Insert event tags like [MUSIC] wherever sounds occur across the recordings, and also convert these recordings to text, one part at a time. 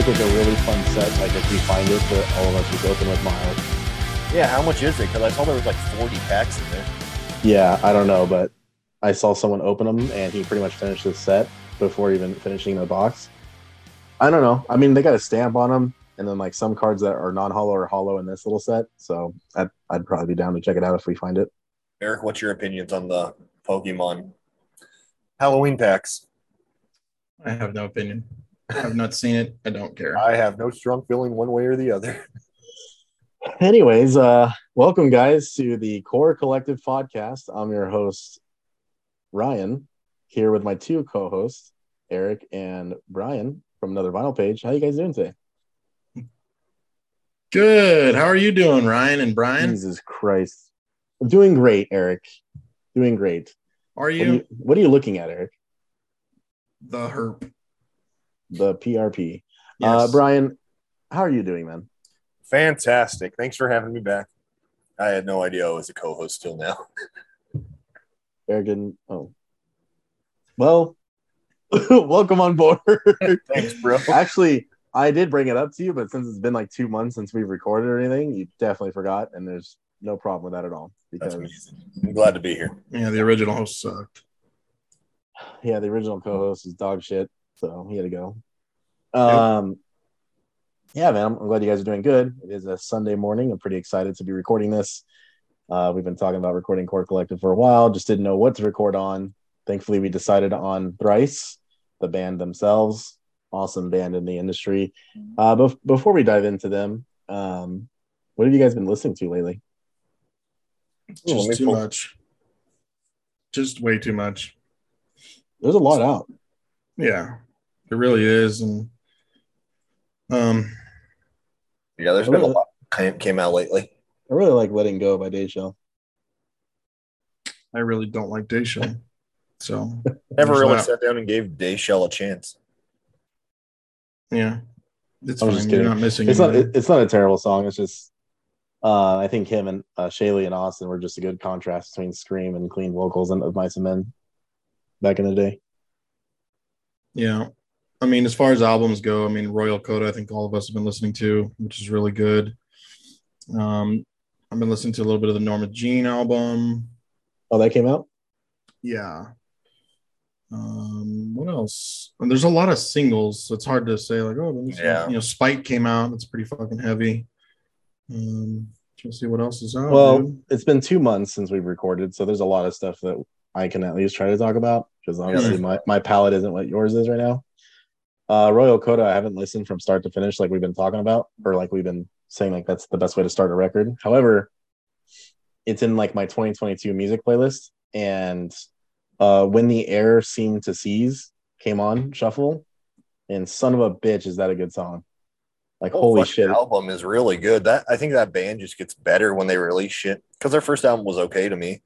No, they just like a really fun set. Like if we find it, that all of us would open with Miles. Yeah, how much is it? Because I saw there was like 40 packs in there. Yeah, I don't know, but I saw someone open them and he pretty much finished the set before even finishing the box. I don't know. I mean, they got a stamp on them, and then like some cards that are non-hollow or hollow in this little set. So I'd, I'd probably be down to check it out if we find it. Eric, what's your opinions on the Pokemon Halloween packs? I have no opinion. I have not seen it. I don't care. I have no strong feeling one way or the other. [LAUGHS] Anyways, uh, welcome guys to the Core Collective podcast. I'm your host, Ryan, here with my two co-hosts, Eric and Brian from another vinyl page. How you guys doing today? Good. How are you doing, Ryan and Brian? Jesus Christ. I'm doing great, Eric. Doing great. Are What are you you, what are you looking at, Eric? the herp? The PRP. Yes. Uh, Brian, how are you doing, man? Fantastic. Thanks for having me back. I had no idea I was a co-host till now. [LAUGHS] Eric and oh. Well, [LAUGHS] welcome on board. Thanks, bro. Actually, I did bring it up to you, but since it's been like two months since we've recorded or anything, you definitely forgot, and there's no problem with that at all. That's Because amazing. I'm glad to be here. Yeah, the original host sucked. yeah, the original co-host is dog shit, so he had to go. Um, yeah, man, I'm, I'm glad you guys are doing good. It is a Sunday morning. I'm pretty excited to be recording this. Uh, we've been talking about recording Core Collective for a while, just didn't know what to record on. Thankfully, we decided on Thrice, the band themselves, awesome band in the industry. Uh, bef- before we dive into them, um, what have you guys been listening to lately? Just me too pull- much. Just way too much. There's a lot out. Yeah, it really is. And um, Yeah, there's been a lot came, came out lately. I really like Letting Go by Dayshell. I really don't like Dayshell. So [LAUGHS] Never really that. sat down and gave Dayshell a chance. Yeah, it's I'm fine. just You're kidding. not missing. It's not. It's not a terrible song. It's just. Uh, I think him and uh, Shayley and Austin were just a good contrast between scream and clean vocals and of Mice and Men back in the day. Yeah. I mean, as far as albums go, I mean, Royal Coda, I think all of us have been listening to, which is really good. Um, I've been listening to a little bit of the Norma Jean album. Oh, that came out. Yeah. Um, what else? And there's a lot of singles, so it's hard to say, like, oh, let me see. Yeah. You know, Spike came out. It's pretty fucking heavy. Um, let's see what else is out. well, dude. it's been two months since we've recorded, so there's a lot of stuff that I can at least try to talk about because obviously my my palette isn't what yours is right now. Uh, Royal Coda, I haven't listened from start to finish like we've been talking about, or like we've been saying like that's the best way to start a record. However, it's in like my 2022 music playlist, and uh, when the air seemed to seize came on shuffle, and son of a bitch, is that a good song? Like Whole holy shit! album is really good. That I think that band just gets better when they release shit. Because their first album was okay to me,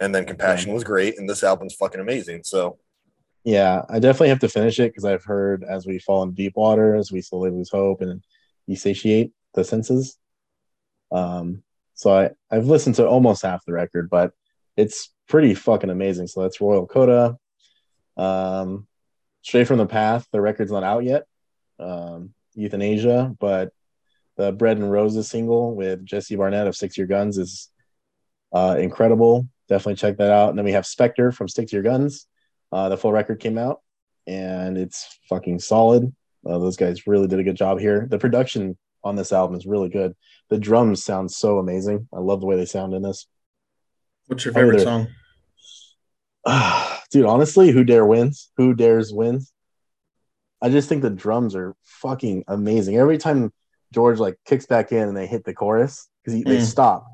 and then Compassion was great, and this album's fucking amazing. So Yeah, I definitely have to finish it because I've heard as we fall in deep waters, we slowly lose hope and you satiate the senses. Um, so I I've listened to almost half the record, but it's pretty fucking amazing. So that's Royal Coda. Um, Straight from the Path. The record's not out yet. Um, Euthanasia, but the Bread and Roses single with Jesse Barnett of Stick to Your Guns is uh, incredible. Definitely check that out. And then we have Spectre from Stick to Your Guns. Uh, the full record came out and it's fucking solid. Uh, those guys really did a good job here. The production on this album is really good. The drums sound so amazing. I love the way they sound in this. what's your favorite song? [SIGHS] Dude, honestly, Who Dare wins? Who Dares wins? I just think the drums are fucking amazing. Every time George like kicks back in and they hit the chorus because they Mm. stop,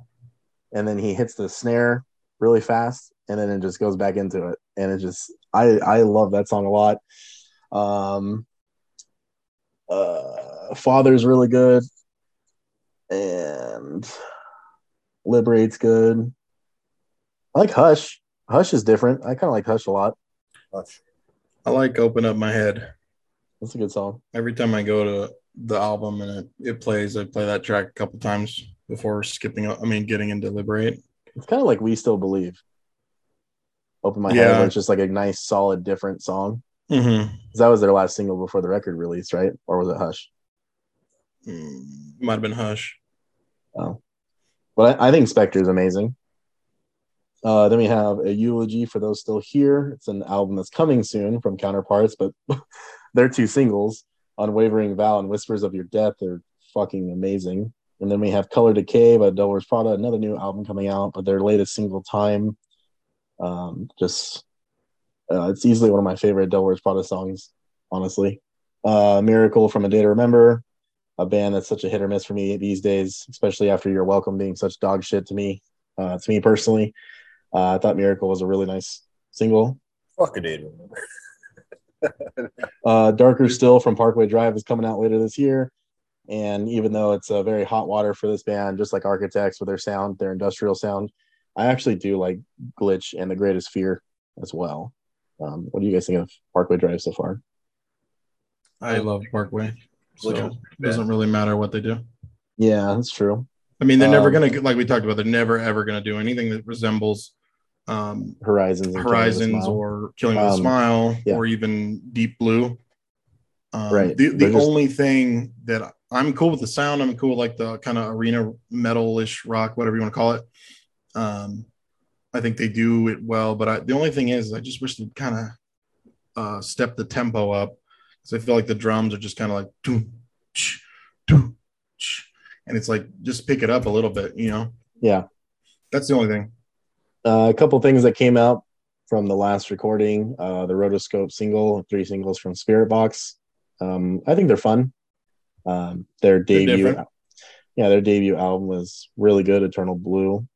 and then he hits the snare really fast, and then it just goes back into it, and it just I I love that song a lot. Um, uh, Father's really good, and Liberate's good. I like Hush. Hush is different. I kind of like Hush a lot. Hush. I like Open Up My Head. That's a good song. Every time I go to the album and it, it plays, I play that track a couple times before skipping. I mean, getting into Liberate. It's kind of like We Still Believe. Open My Head, Yeah. where it's just like a nice, solid, different song. Mm-hmm. That was their last single before the record release, right? Or was it Hush? Mm, might have been Hush. Oh, but I, I think Spectre is amazing. Uh, then we have a eulogy for those still here. It's an album that's coming soon from Counterparts, but [LAUGHS] they're two singles, Unwavering Vow and Whispers of Your Death. They're fucking amazing. And then we have Color Decay by Devil Wears Prada, another new album coming out, but their latest single, Time, um, just uh, it's easily one of my favorite Devil Wears Prada songs, honestly. Uh, Miracle from A Day to Remember, a band that's such a hit or miss for me these days, especially after You're Welcome being such dog shit to me, uh, to me personally. Uh, I thought Miracle was a really nice single. Fuck a day to remember. [LAUGHS] Uh, Darker Still from Parkway Drive is coming out later this year. And even though it's a very hot water for this band, just like Architects with their sound, their industrial sound, I actually do like Glitch and The Greatest Fear as well. Um, what do you guys think of Parkway Drive so far? I love Parkway. So Look it doesn't really matter what they do. Yeah, that's true. I mean, they're never Um, gonna like we talked about. They're never ever gonna do anything that resembles um, Horizons, and Killing the Horizons Smile. or Killing with a Um, Smile yeah. or even Deep Blue. Um, Right. The, the just- only thing that I'm cool with the sound, I'm cool with like the kind of arena metal-ish rock, whatever you want to call it. Um, I think they do it well, but I, the only thing is, I just wish they'd kind of uh, step the tempo up because I feel like the drums are just kind of like, doom, ch, doom, ch, and it's like just pick it up a little bit, you know. Yeah. That's the only thing. Uh, a couple things that came out from the last recording uh, the rotoscope single three singles from Spiritbox um, i think they're fun um, their debut yeah their debut album was really good eternal blue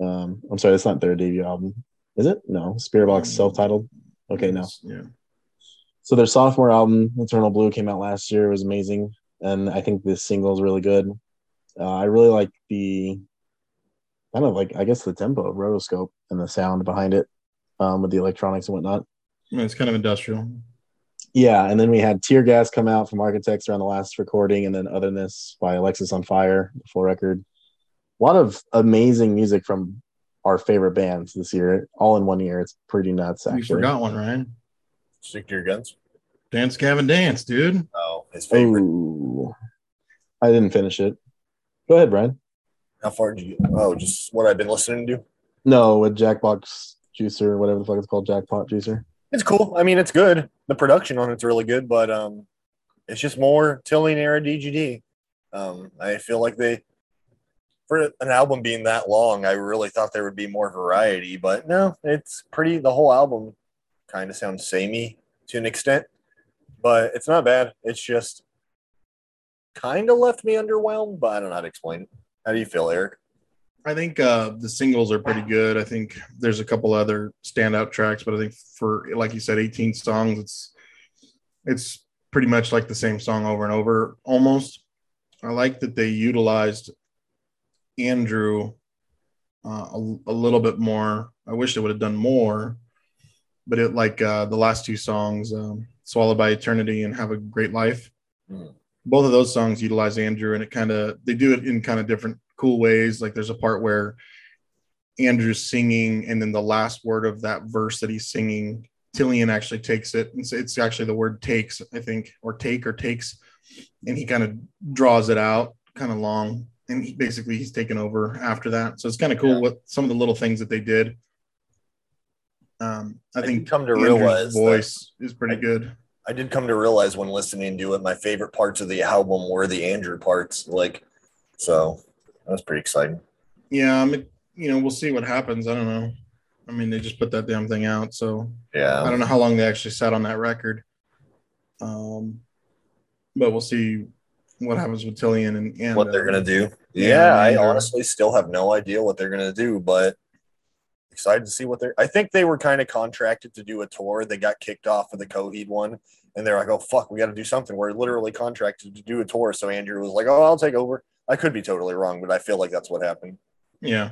um, i'm sorry it's not their debut album. Is it? No. Spiritbox Mm. self-titled? Okay no. Yeah. so their sophomore album eternal blue came out last year. It was amazing. And i think this single is really good. Uh, i really like the kind of like i guess the tempo of rotoscope and the sound behind it um, with the electronics and whatnot. It's kind of industrial. yeah and then we had tear gas come out from architects around the last recording and then otherness by Alexisonfire the full record a lot of amazing music from our favorite bands this year all in one year it's pretty nuts You actually forgot one, Ryan. Stick to your guns. Dance Gavin Dance, dude. Oh, his favorite. Ooh. i didn't finish it go ahead brian How far did you get? Oh, just what I've been listening to. No, with Jackbox Juicer, whatever the fuck it's called, Jackpot Juicer. It's cool. I mean, it's good. The production on it's really good, but um, it's just more Tilian era DGD. Um, I feel like they, for an album being that long, I really thought there would be more variety, but no, it's pretty. The whole album kind of sounds samey to an extent, but it's not bad. It's just kind of left me underwhelmed, but I don't know how to explain it. How do you feel, Eric? I think uh, the singles are pretty good. I think there's a couple other standout tracks, but I think for like you said, 18 songs, it's it's pretty much like the same song over and over almost. I like that they utilized Andrew uh, a, a little bit more. I wish they would have done more, but it like uh, the last two songs, um, "Swallowed by Eternity" and "Have a Great Life." Mm. Both of those songs utilize Andrew, and it kind of they do it in kind of different cool ways. Like there's a part where Andrew's singing, and then the last word of that verse that he's singing, Tilian actually takes it. And so it's actually the word takes, I think, or take or takes, and he kind of draws it out kind of long. And he basically he's taken over after that. So it's kind of cool Yeah. what some of the little things that they did. Um, I I think come to Andrew's realize voice is pretty I- good. I did come to realize when listening to it, my favorite parts of the album were the Andrew parts. Like, so that was pretty exciting. Yeah, I mean, you know, we'll see what happens. I don't know. I mean, they just put that damn thing out, so Yeah. I don't know how long they actually sat on that record. Um, but we'll see what happens with Tilian and, and what they're uh, gonna do. Yeah, Yeah, I uh, honestly still have no idea what they're gonna do, but excited to see what they're. I think they were kind of contracted to do a tour. They got kicked off of the Coheed one, and they're like, "Oh fuck, we got to do something." We're literally contracted to do a tour. So Andrew was like, "Oh, I'll take over." I could be totally wrong, but I feel like that's what happened. Yeah.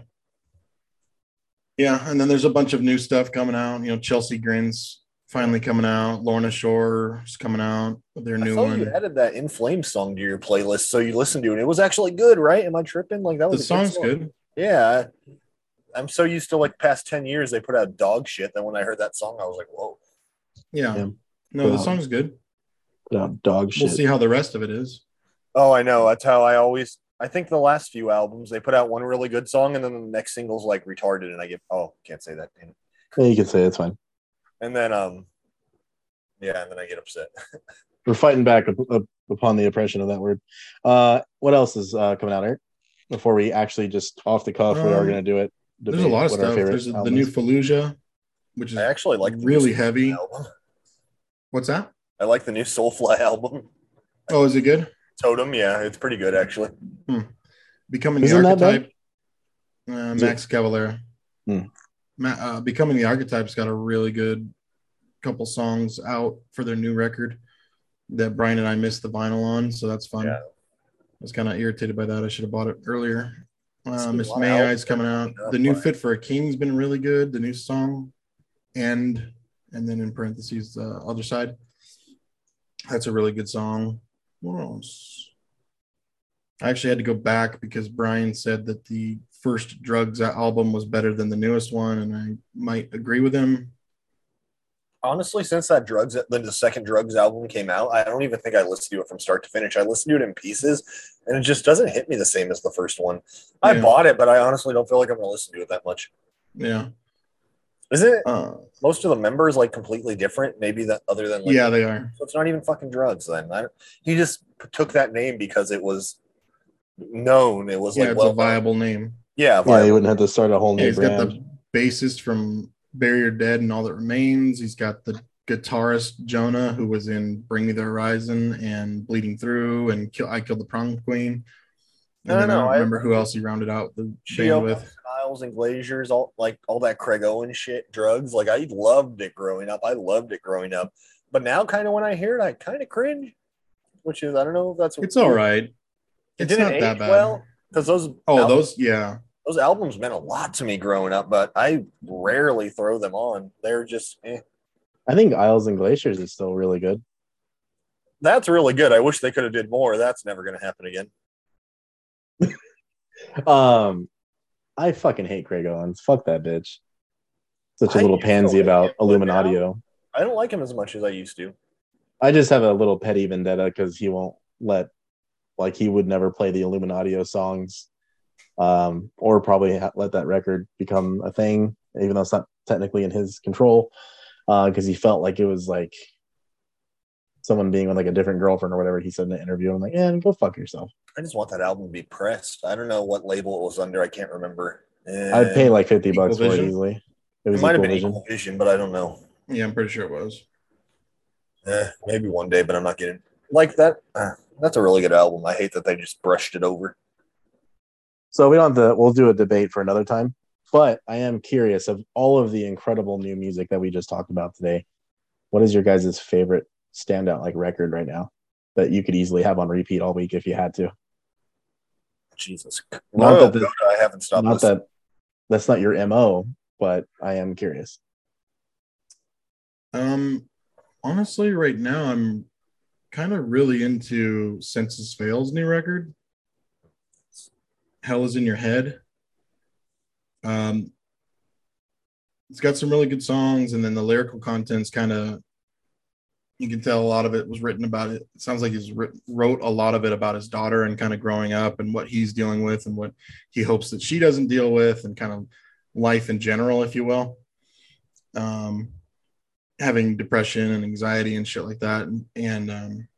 Yeah, and then there's a bunch of new stuff coming out. You know, Chelsea Grins finally coming out. Lorna Shore is coming out with their I new one. you added that "In Flames" song to your playlist, so you listened to it. It was actually good, right? Am I tripping? Like that The was a song's song. good. Yeah, I, I'm so used to like past ten years they put out dog shit that when I heard that song I was like, whoa. Yeah. Yeah. No, the uh, song's good. Put out dog shit. We'll see how the rest of it is. Oh, I know. That's how I always. I think the last few albums they put out one really good song and then the next single's like retarded and I get oh can't say that. damn. Yeah, you can say it's fine. And then um, yeah, and then I get upset. [LAUGHS] We're fighting back up, up upon the oppression of that word. Uh, what else is uh, coming out, Eric? Before we actually just off the cuff, we are Um, going to do it. There's a lot of stuff. favorite There's the new. Fallujah, which is I actually like the really Soulfly heavy. Album. What's that? I like the new Soulfly [LAUGHS] album. Oh, is it good? Totem, yeah, it's pretty good actually. Becoming Isn't the that archetype. Uh, Max Cavalera. Hmm. Uh, Becoming the archetype's got a really good couple songs out for their new record that Brian and I missed the vinyl on, so that's fun. Yeah. I was kind of irritated by that. I should have bought it earlier. Uh, Miss May I's coming out. The new Fit for a King's been really good. The new song, and and then in parentheses the other side. That's a really good song. What else? I actually had to go back because Brian said that the first Drugs album was better than the newest one, and I might agree with him. Honestly, since that drugs then the second drugs album came out, I don't even think I listened to it from start to finish. I listened to it in pieces, and it just doesn't hit me the same as the first one. I Yeah. bought it, but I honestly don't feel like I'm gonna listen to it that much. Yeah, Isn't it uh, most of the members like completely different? Maybe that other than like, yeah, they are. So it's not even fucking drugs then. I, he just took that name because it was known. It was Yeah, like well a viable name. Yeah, Yeah, viable. you wouldn't have to start a whole Yeah, new he's got the bassist from Bury Your Dead and All That Remains. He's got the guitarist Jona, who was in Bring Me the Horizon and Bleeding Through and Kill, I Killed the Prom Queen. And I don't I don't I- remember who else he rounded out the band with. Isles and Glaciers, all like all that Craig Owen shit, drugs. Like I loved it growing up. I loved it growing up. But now, kind of when I hear it, I kind of cringe. Which is, I don't know if that's It's all right. It It's didn't not age that bad. well because those oh, albums, those, yeah. Those albums meant a lot to me growing up. But I rarely throw them on. They're just eh. I think Isles and Glaciers is still really good. that's really good. I wish they could have did more. That's never going to happen again. [LAUGHS] Um, I fucking hate Craig Owens. Fuck that bitch. Such a I little pansy about Illuminaudio. I don't like him as much as I used to. I just have a little petty vendetta because he won't let, like, he would never play the Illuminaudio songs, um, or probably ha- let that record become a thing, even though it's not technically in his control, because he felt like it was like someone being with like a different girlfriend or whatever he said in the interview. I'm like, yeah, go fuck yourself. I just want that album to be pressed. I don't know what label it was under. I can't remember. Eh, I'd pay like fifty bucks for it easily. It It might have been Vision. Equal Vision, but I don't know. Yeah, I'm pretty sure it was. Eh, maybe one day, but I'm not getting like that. Uh, that's a really good album. I hate that they just brushed it over. So we don't have to. We'll do a debate for another time. But I am curious of all of the incredible new music that we just talked about today. What is your guys' favorite standout like record right now that you could easily have on repeat all week if you had to? Jesus, Not Royal that the- Coda, I haven't stopped. Not listening. that that's not your mo, but I am curious. Um, honestly, right now I'm kind of really into Senses Fail new record. Hell is in your head. Um, it's got some really good songs, and then the lyrical content's kind of you can tell a lot of it was written about it. It sounds like he's writ- wrote a lot of it about his daughter and kind of growing up and what he's dealing with and what he hopes that she doesn't deal with and kind of life in general, if you will. Um, having depression and anxiety and shit like that. And, and um,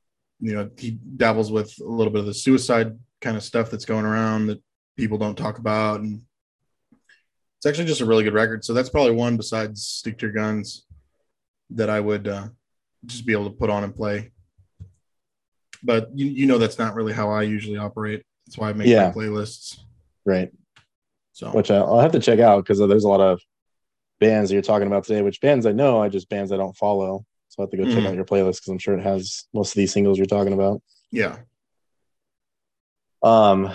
you know, he dabbles with a little bit of the suicide kind of stuff that's going around that people don't talk about. And it's actually just a really good record. So that's probably one besides Stick to Your Guns that I would uh, just be able to put on and play. But you, you know, that's not really how I usually operate. That's why I make Yeah. my playlists. Right. So Which I'll have to check out because there's a lot of bands that you're talking about today. Which bands I know, I just bands I don't follow. So I have to go check Mhm. out your playlist because I'm sure it has most of these singles you're talking about. yeah, Um,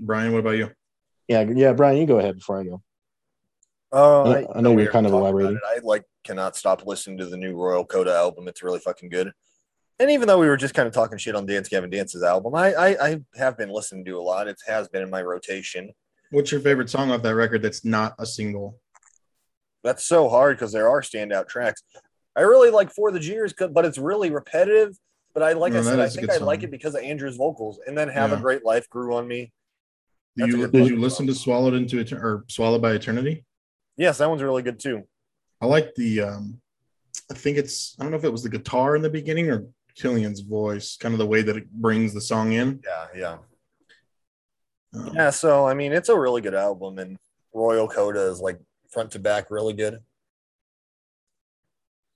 Brian, what about you? yeah, yeah, Brian, you go ahead before I go. Uh, I- I know we you're kind of already talked about elaborating. I like cannot stop listening to the new Royal Coda album. It's really fucking good. And even though we were just kind of talking shit on Dance Gavin Dance's album, I, I I have been listening to a lot. It has been in my rotation. What's your favorite song off that record that's not a single? That's so hard because there are standout tracks. I really like For the Jeers, but it's really repetitive. But I like No, I said, I think good I like it because of Andrew's vocals. And then Have Yeah. a Great Life grew on me. Do That's you did one. you listen to Swallowed into Etern- or Swallowed by Eternity? Yes, that one's really good too. I like the um I think it's I don't know if it was the guitar in the beginning or Tilian's voice, kind of the way that it brings the song in. Yeah, yeah. Um, Yeah, so I mean, it's a really good album, and Royal Coda is like front to back really good.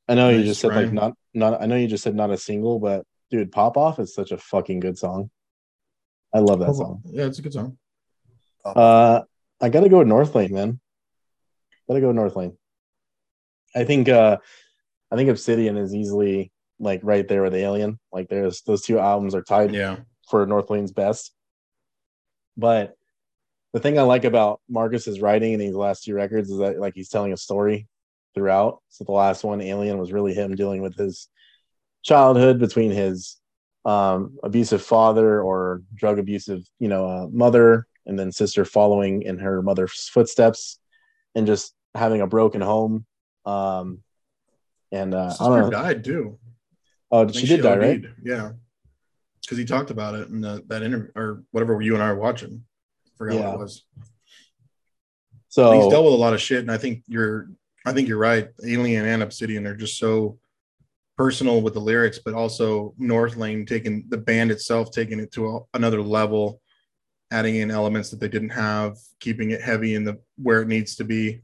I know you Nice, just said like not not. I know you just said not a single, but dude, "Pop Off" is such a fucking good song. I love that song. Yeah, it's a good song. Uh, I gotta go with North Lane, man. Gotta go with North Lane. I think uh, I think Obsidian is easily like right there with Alien. Like there's those two albums are tied Yeah. for North Lane's best. But the thing I like about Marcus's writing in these last two records is that like he's telling a story throughout. So the last one, Alien, was really him dealing with his childhood between his um, abusive father or drug abusive, you know, uh, mother, and then sister following in her mother's footsteps, and just having a broken home. Um, and uh, I Sister don't know. died too. Oh, I she did die, right? OD'd. Yeah. Because he talked about it in the, that interview or whatever you and I were watching. Forgot Yeah. what it was. So he's dealt with a lot of shit, and I think you're I think you're right. Alien and Obsidian are just so personal with the lyrics, but also North Lane taking the band itself, taking it to a, another level, adding in elements that they didn't have, keeping it heavy in the where it needs to be.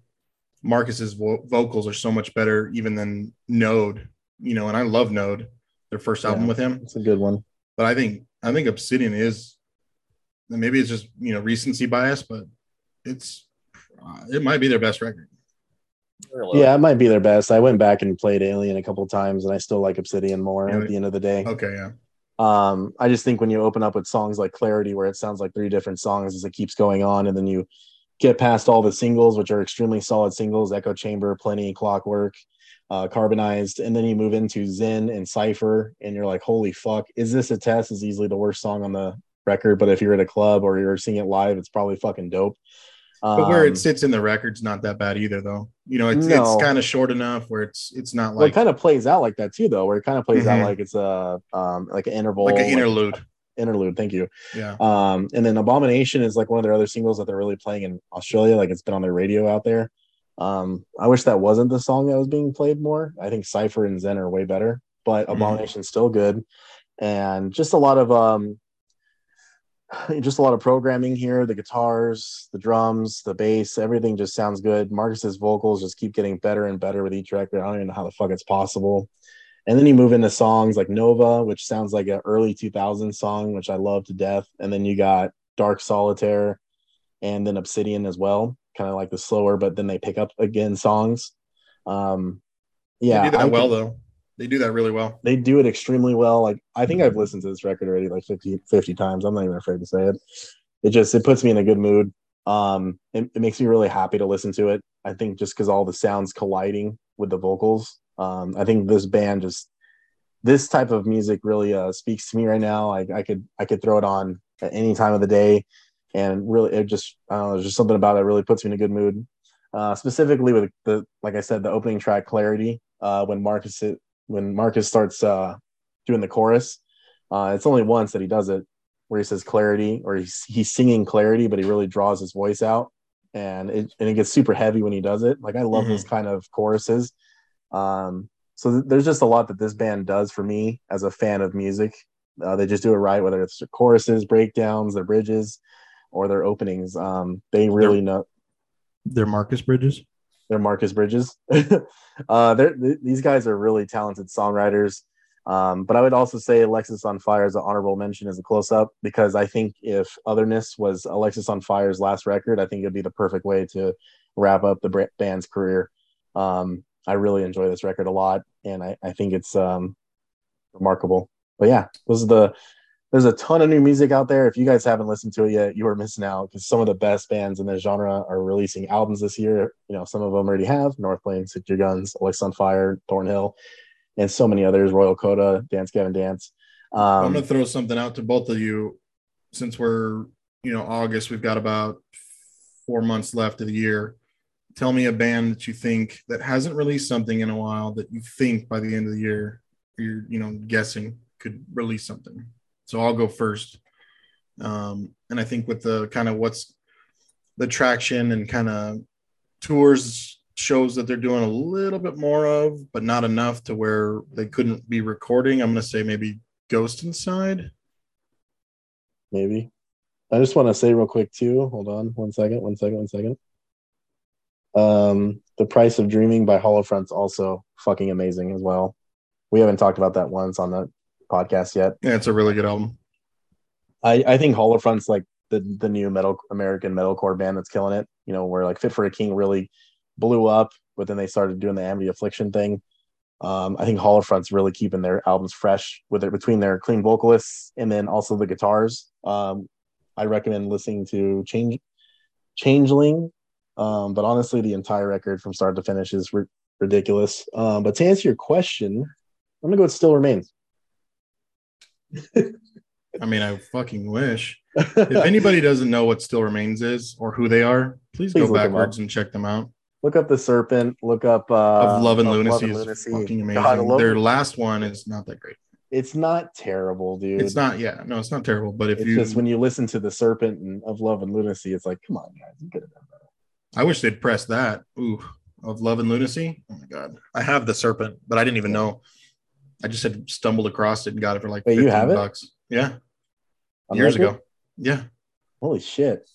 Marcus's vo- vocals are so much better even than Node, you know, and I love Node, their first album Yeah. with him it's a good one. but I think I think Obsidian is and maybe it's just you know recency bias, but it's uh, it might be their best record. Yeah, it might be their best. I went back and played Alien a couple times, and I still like Obsidian more Yeah. at the end of the day. Okay, yeah, Um, I just think when you open up with songs like Clarity, where it sounds like three different songs as it keeps going on, and then you get past all the singles, which are extremely solid singles, Echo Chamber, Plenty, Clockwork, uh, Carbonized, and then you move into Zen and Cypher, and you're like, holy fuck, is this a test? Is easily the worst song on the record, but if you're at a club or you're seeing it live, it's probably fucking dope. But where Um, it sits in the record's not that bad either, though. You know, it's No. it's kind of short enough where it's it's not well, it kind of plays out like that too, though, where it kind of plays Mhm. out like it's a um like an interval, like an like- interlude. interlude. Thank you. Yeah, Um, and then Abomination is like one of their other singles that they're really playing in Australia. Like it's been on their radio out there. Um, I wish that wasn't the song that was being played more. I think Cypher and Zen are way better, but Mhm. Abomination's still good. And just a lot of um [SIGHS] just a lot of programming here. The guitars, the drums, the bass, everything just sounds good. Marcus's vocals just keep getting better and better with each record. I don't even know how the fuck it's possible. And then you move into songs like Nova, which sounds like an early 2000 song, which I love to death. And then you got Dark Solitaire and then Obsidian as well, kind of like the slower, but then they pick up again songs. Um, yeah, they do that I'm- well though. They do that really well. they do it extremely well. Like I think I've listened to this record already like 50, 50 times. I'm not even afraid to say it. It just it puts me in a good mood. Um, it, it makes me really happy to listen to it. I think just because all the sounds colliding with the vocals. Um, I think this band just this type of music really uh, speaks to me right now. I, I could I could throw it on at any time of the day, and really it just I don't know. There's just something about it really puts me in a good mood. Uh, specifically with the like I said, the opening track "Clarity." Uh, when Marcus when Marcus starts uh, doing the chorus, uh, it's only once that he does it, where he says "clarity" or he's he's singing "clarity," but he really draws his voice out, and it and it gets super heavy when he does it. Like I love Mhm. those kind of choruses. Um, so th- there's just a lot that this band does for me as a fan of music. Uh, they just do it right, whether it's their choruses, breakdowns, their bridges, or their openings. Um, they really know They're Marcus Bridges. They're Marcus Bridges. [LAUGHS] uh, they're, th- these guys are really talented songwriters. Um, but I would also say Alexisonfire is an honorable mention as a close up because I think if Otherness was Alexisonfire's last record, I think it'd be the perfect way to wrap up the band's career. Um, I really enjoy this record a lot, and I, I think it's um, remarkable. But yeah, those are the there's a ton of new music out there. If you guys haven't listened to it yet, you are missing out because some of the best bands in this genre are releasing albums this year. You know, some of them already have North Lane, Sick Your Guns, Alex on Fire, Thornhill, and so many others. Royal Coda, Dance Gavin Dance. I'm Um, gonna throw something out to both of you since we're you know August. We've got about four months left of the year. Tell me a band that you think that hasn't released something in a while that you think by the end of the year you're you know guessing could release something. So I'll go first. Um, and I think with the kind of what's the traction and kind of tours shows that they're doing a little bit more of, but not enough to where they couldn't be recording. I'm going to say maybe Ghost Inside. Maybe. I just want to say real quick too. Hold on, one second, one second, one second. Um, the price of dreaming by Hollow Front's also fucking amazing as well. We haven't talked about that once on the podcast yet. Yeah, it's a really good album. I, I think Hollow Front's like the the new metal American metalcore band that's killing it. You know, where like Fit for a King really blew up, but then they started doing the Amity Affliction thing. Um, I think Hollow Front's really keeping their albums fresh with it between their clean vocalists and then also the guitars. Um, I recommend listening to Change Changeling, um, but honestly, the entire record from start to finish is ri- ridiculous. Um, but to answer your question, I'm gonna go with Still Remains. [LAUGHS] I mean, I fucking wish. [LAUGHS] If anybody doesn't know what Still Remains is or who they are, please, Please go backwards and check them out. look up the Serpent. Look up uh, of Love and of Lunacy Love is fucking amazing. God, Their last one is not that great. it's not terrible, dude. It's not, yeah, no, it's not terrible. But if It's you, just when you listen to the Serpent and of Love and Lunacy, it's like, come on, guys, you could have done better. I wish they'd press that. Ooh, of Love and Lunacy. Oh my god, I have the Serpent, but I didn't even know. I just had stumbled across it and got it for like Wait, you 15 have it? bucks. Yeah, On years record? ago. Yeah. Holy shit.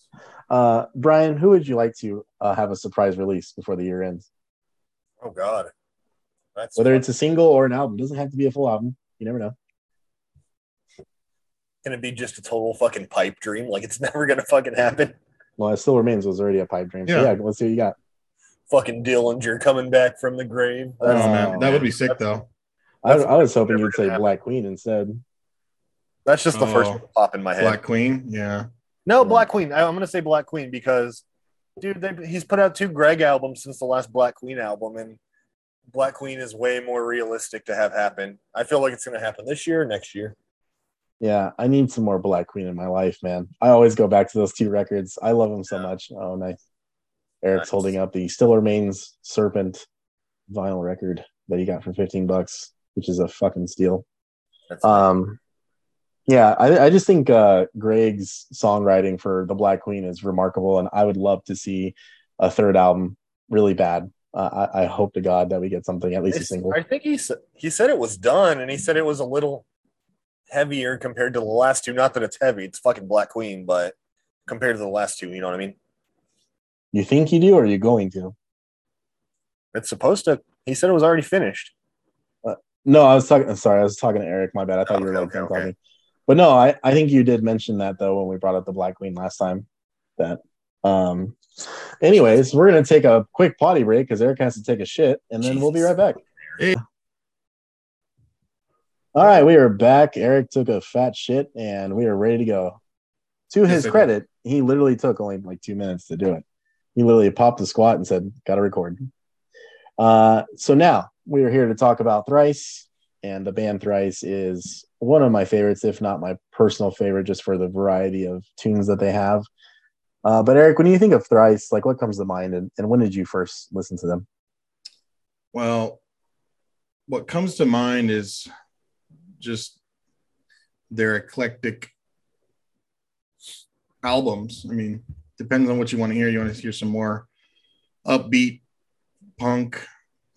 Uh, Brian, who would you like to uh, have a surprise release before the year ends? Oh God, that's Whether it's a single or an album, doesn't have to be a full album. You never know. gonna be just a total fucking pipe dream. Like it's [LAUGHS] never gonna fucking happen. Well, it still remains was already a pipe dream. So Yeah. yeah, let's see what you got. Fucking Dillinger coming back from the grave. Oh, Oh, man, that would be sick That's- though. I, I was hoping you'd say happen. Black Queen instead. That's just the first Oh. one pop in my head. Black Queen. Yeah. No, Black Queen. I, I'm gonna say Black Queen because, dude, they, he's put out two Greg albums since the last Black Queen album, and Black Queen is way more realistic to have happen. I feel like it's gonna happen this year, or next year. Yeah, I need some more Black Queen in my life, man. I always go back to those two records. I love them so Yeah. much. Oh, nice. Eric's Nice. holding up the Still Remains Serpent vinyl record that he got for 15 bucks, which is a fucking steal. That's Um, yeah, I, I just think uh, Greg's songwriting for the Black Queen is remarkable, and I would love to see a third album really bad. Uh, I, I hope to God that we get something at least a single. I think he said he said it was done, and he said it was a little heavier compared to the last two. Not that it's heavy; it's fucking Black Queen, but compared to the last two, you know what I mean? You think you do, or are you going to? It's supposed to. He said it was already finished. No, I was talking. Sorry, I was talking to Eric. My bad. I thought you were like okay, okay. talking. But no, I, I think you did mention that though when we brought up the Black Queen last time. That um anyways, we're gonna take a quick potty break because Eric has to take a shit, and then we'll be right back. Hey. All right, we are back. Eric took a fat shit and we are ready to go. To his credit, he literally took only like two minutes to do it. He literally popped the squat and said, Gotta record. Uh, so now we are here to talk about Thrice, and the band Thrice is one of my favorites, if not my personal favorite, just for the variety of tunes that they have. Uh, but Eric, when you think of Thrice, like what comes to mind, and, and when did you first listen to them? Well, what comes to mind is just their eclectic albums. I mean, depends on what you want to hear. You want to hear some more upbeat punk.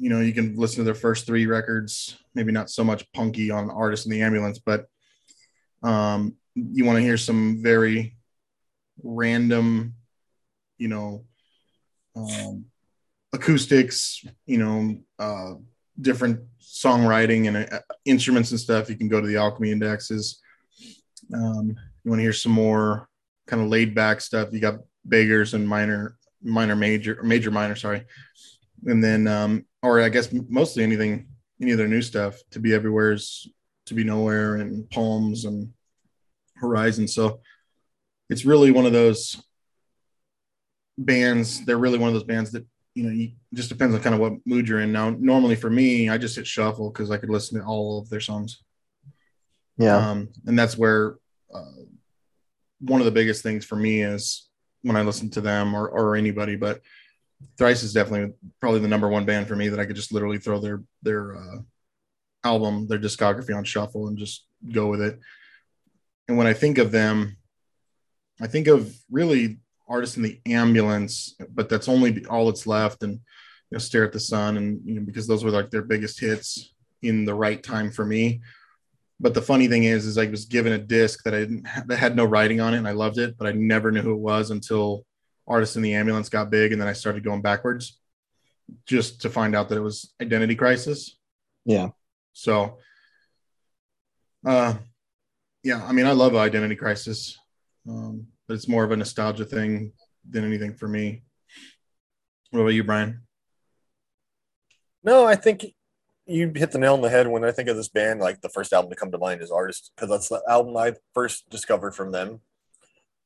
You know, you can listen to their first three records, maybe not so much punky on Artist in the Ambulance, but um, you want to hear some very random, you know, um, acoustics, you know, uh, different songwriting and uh, instruments and stuff. You can go to the Alchemy Indexes. Um, you want to hear some more kind of laid back stuff. You got beggars and minor, minor, major, major, minor. Sorry, and then, um, or I guess mostly anything, any of their new stuff. To be everywhere is to be nowhere and palms and horizon. So it's really one of those bands. They're really one of those bands that you know, you, just depends on kind of what mood you're in. Now, normally for me, I just hit shuffle because I could listen to all of their songs. Yeah, Um, and that's where uh, one of the biggest things for me is when I listen to them or or anybody, but Thrice is definitely probably the number one band for me that I could just literally throw their their uh, album, their discography on shuffle and just go with it. And when I think of them, I think of really artists in the ambulance, but that's only all that's left. And you know, stare at the sun, and you know, because those were like their biggest hits in the right time for me. But the funny thing is, is I was given a disc that I didn't that had no writing on it, and I loved it, but I never knew who it was until Artists in the Ambulance got big, and then I started going backwards, just to find out that it was Identity Crisis. Yeah. So, uh, yeah, I mean, I love Identity Crisis, um, but it's more of a nostalgia thing than anything for me. What about you, Brian? No, I think you hit the nail on the head when I think of this band. Like the first album to come to mind is Artist, because that's the album I first discovered from them.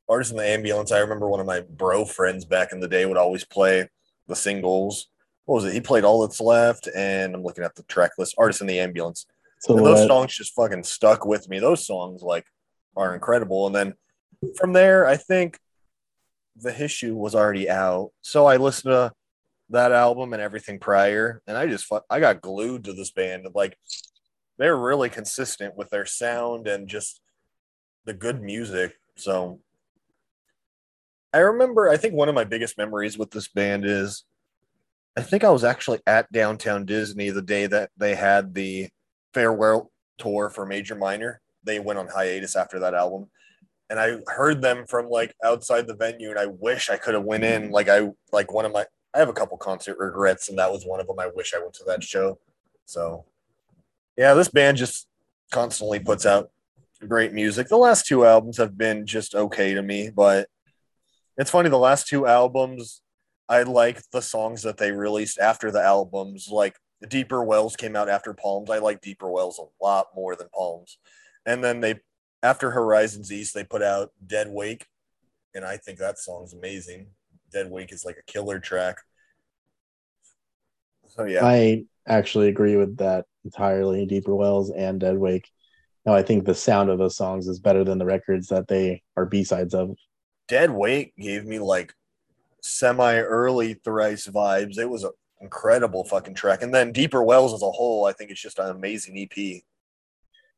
Artist in the Ambulance. I remember one of my bro friends back in the day would always play the singles. What was it? He played All That's Left, and I'm looking at the track list. Artist in the Ambulance. So And those songs just fucking stuck with me. Those songs like are incredible. And then from there, I think the issue was already out, so I listened to that album and everything prior, and I just fu- I got glued to this band. Like they're really consistent with their sound and just the good music. So I remember, I think one of my biggest memories with this band is I think I was actually at Downtown Disney the day that they had the farewell tour for Major Minor. They went on hiatus after that album. And I heard them from like outside the venue and I wish I could have went in. Like I like one of my I have a couple concert regrets and that was one of them. I wish I went to that show. So yeah, this band just constantly puts out great music. The last two albums have been just okay to me, but it's funny the last two albums I like the songs that they released after the albums. Like Deeper Wells came out after Palms. I like Deeper Wells a lot more than Palms. And then they, after Horizons East, they put out Dead Wake, and I think that song's amazing. Dead Wake is like a killer track. So yeah, I actually agree with that entirely. Deeper Wells and Dead Wake. No, I think the sound of those songs is better than the records that they are B sides of. Dead weight gave me like semi early thrice vibes. It was an incredible fucking track. And then Deeper Wells as a whole, I think it's just an amazing EP.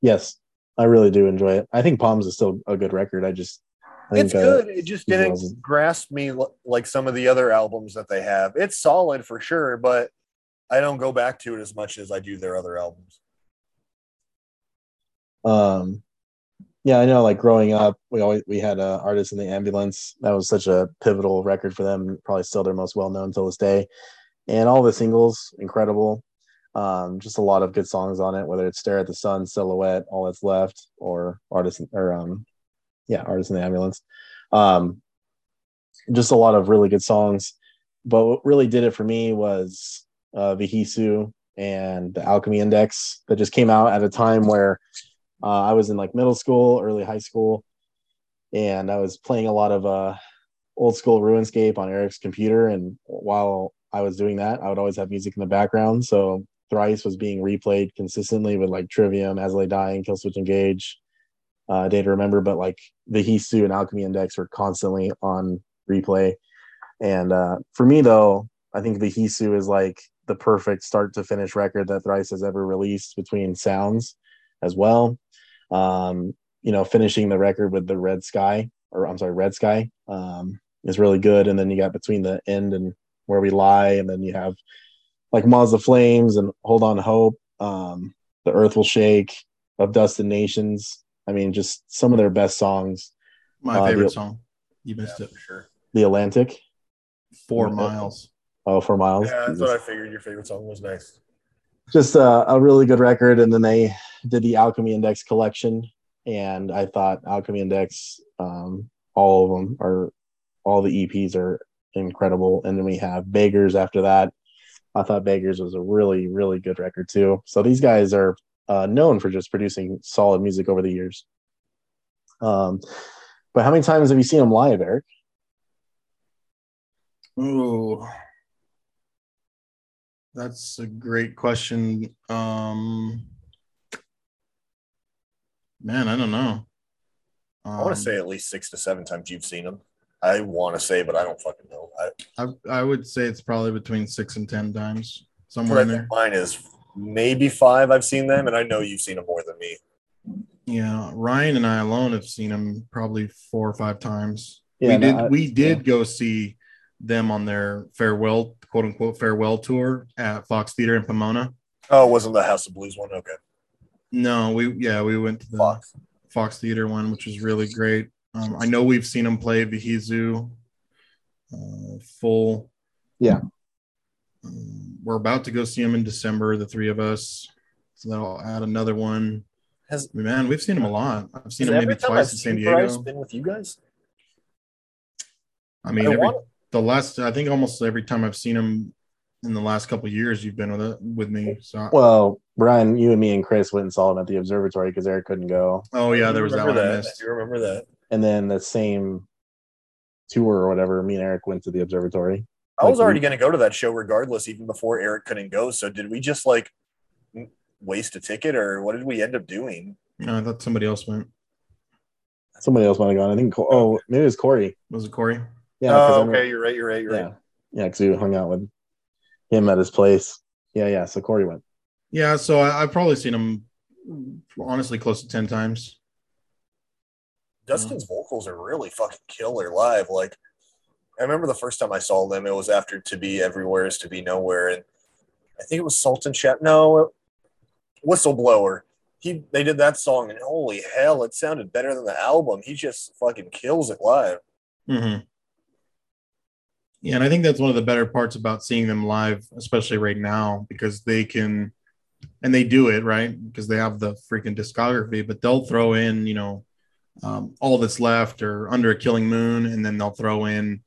Yes, I really do enjoy it. I think Palms is still a good record. I just, I think, it's uh, good. It just didn't Wells grasp me like some of the other albums that they have. It's solid for sure, but I don't go back to it as much as I do their other albums. Um, yeah, I know. Like growing up, we always we had uh, artists in the ambulance. That was such a pivotal record for them. Probably still their most well known till this day. And all the singles, incredible. Um, just a lot of good songs on it. Whether it's "Stare at the Sun," "Silhouette," "All That's Left," or "Artist" or um, yeah, "Artist in the Ambulance." Um, just a lot of really good songs. But what really did it for me was uh, Vheissu and the Alchemy Index that just came out at a time where uh, I was in like middle school, early high school, and I was playing a lot of uh, old school RuneScape on Eric's computer. And while I was doing that, I would always have music in the background. So Thrice was being replayed consistently with like Trivium, As Lay Dying, Killswitch Engage, uh, Day to Remember. But like the Vheissu and Alchemy Index were constantly on replay. And uh, for me, though, I think the Vheissu is like the perfect start to finish record that Thrice has ever released between sounds as well. Um, you know, finishing the record with the Red Sky, or I'm sorry, Red Sky, um, is really good. And then you got between the end and where we lie, and then you have like Moths to Flames and Hold On Hope, um, The Earth Will Shake, Of Dust and Nations. I mean, just some of their best songs. My Uh, favorite the- song. You missed Yeah, it. for sure. The Atlantic, Four Yeah. miles. oh, for miles. Yeah, that's Jesus. what I figured. Your favorite song was nice. Just a, a really good record. And then they did the Alchemy Index collection, and I thought Alchemy Index, um, all of them are, all the EPs are incredible. And then we have Beggars after that. I thought Beggars was a really, really good record too. So these guys are uh, known for just producing solid music over the years. Um, but how many times have you seen them live, Eric? Ooh. That's a great question. Um man, I don't know. I want Um, to say at least six to seven times you've seen them. I want to say, but I don't fucking know. I, I I would say it's probably between six and ten times somewhere in there. think mine is maybe five. I've seen them, and I know you've seen them more than me. Yeah, Ryan and I alone have seen them probably four or five times. Yeah, we no, did I- we did yeah. go see them on their farewell quote unquote farewell tour at Fox Theater in Pomona. Oh, it wasn't the House of Blues one? Okay, No, we yeah we went to the Fox. Fox Theater one, which was really great. Um, I know we've seen them play Vheissu uh, full. Yeah. Um, we're about to go see them in December, the three of us. So that'll add another one. Has, man, we've seen them a lot. I've seen has them maybe twice I've in San seen Thrice Diego. been with you guys? I mean, I every, want- the last I think almost every time I've seen him in the last couple of years, you've been with it with me. So Well, Brian, you and me and Chris went and saw him at the observatory because Eric couldn't go. oh yeah, there was that remember one I I missed. do remember that. And then the same tour or whatever, me and Eric went to the observatory. I was Like, already we- going to go to that show regardless, even before Eric couldn't go. So did we just like waste a ticket, or what did we end up doing? No, I thought somebody else went. Somebody else might have gone. I think. Oh, maybe it was Corey. Was it Corey? Yeah. 'cause I oh, remember- okay, you're right. You're right. You're Yeah. right. Yeah, because we hung out with him at his place. Yeah, yeah. So Corey went. Yeah, so I, I've probably seen him honestly close to ten times. Dustin's vocals are really fucking killer live. Like, I remember the first time I saw them, it was after "To Be Everywhere Is to Be Nowhere," and I think it was Salt and Shadow. No, Whistleblower. He they did that song, and holy hell, it sounded better than the album. He just fucking kills it live. hmm Yeah, and I think that's one of the better parts about seeing them live, especially right now, because they can, and they do it right because they have the freaking discography. But they'll throw in, you know, um, all that's left or Under a Killing Moon, and then they'll throw in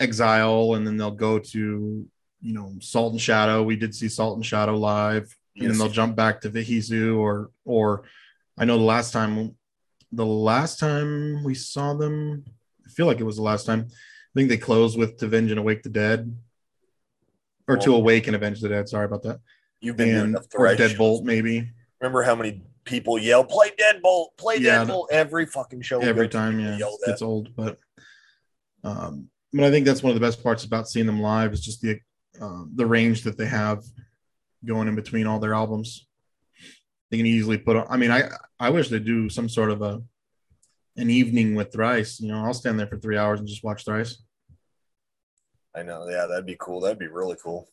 Exile, and then they'll go to, you know, Salt and Shadow. We did see Salt and Shadow live, and then they'll jump back to Vheissu or or I know the last time the last time we saw them, I feel like it was the last time. I think they close with To Avenge and Awake the Dead. Or to Oh. awake and avenge the dead. Sorry about that. You've been And or Deadbolt, maybe. Remember how many people yell, "Play Deadbolt! Play Yeah, Deadbolt!" every fucking show. Every time, yeah. It's old, but um, but I think that's one of the best parts about seeing them live is just the um, the range that they have going in between all their albums. They can easily put on. I mean, I I wish they'd do some sort of a an evening with Thrice. You know, I'll stand there for three hours and just watch Thrice. I know. Yeah, that'd be cool. That'd be really cool.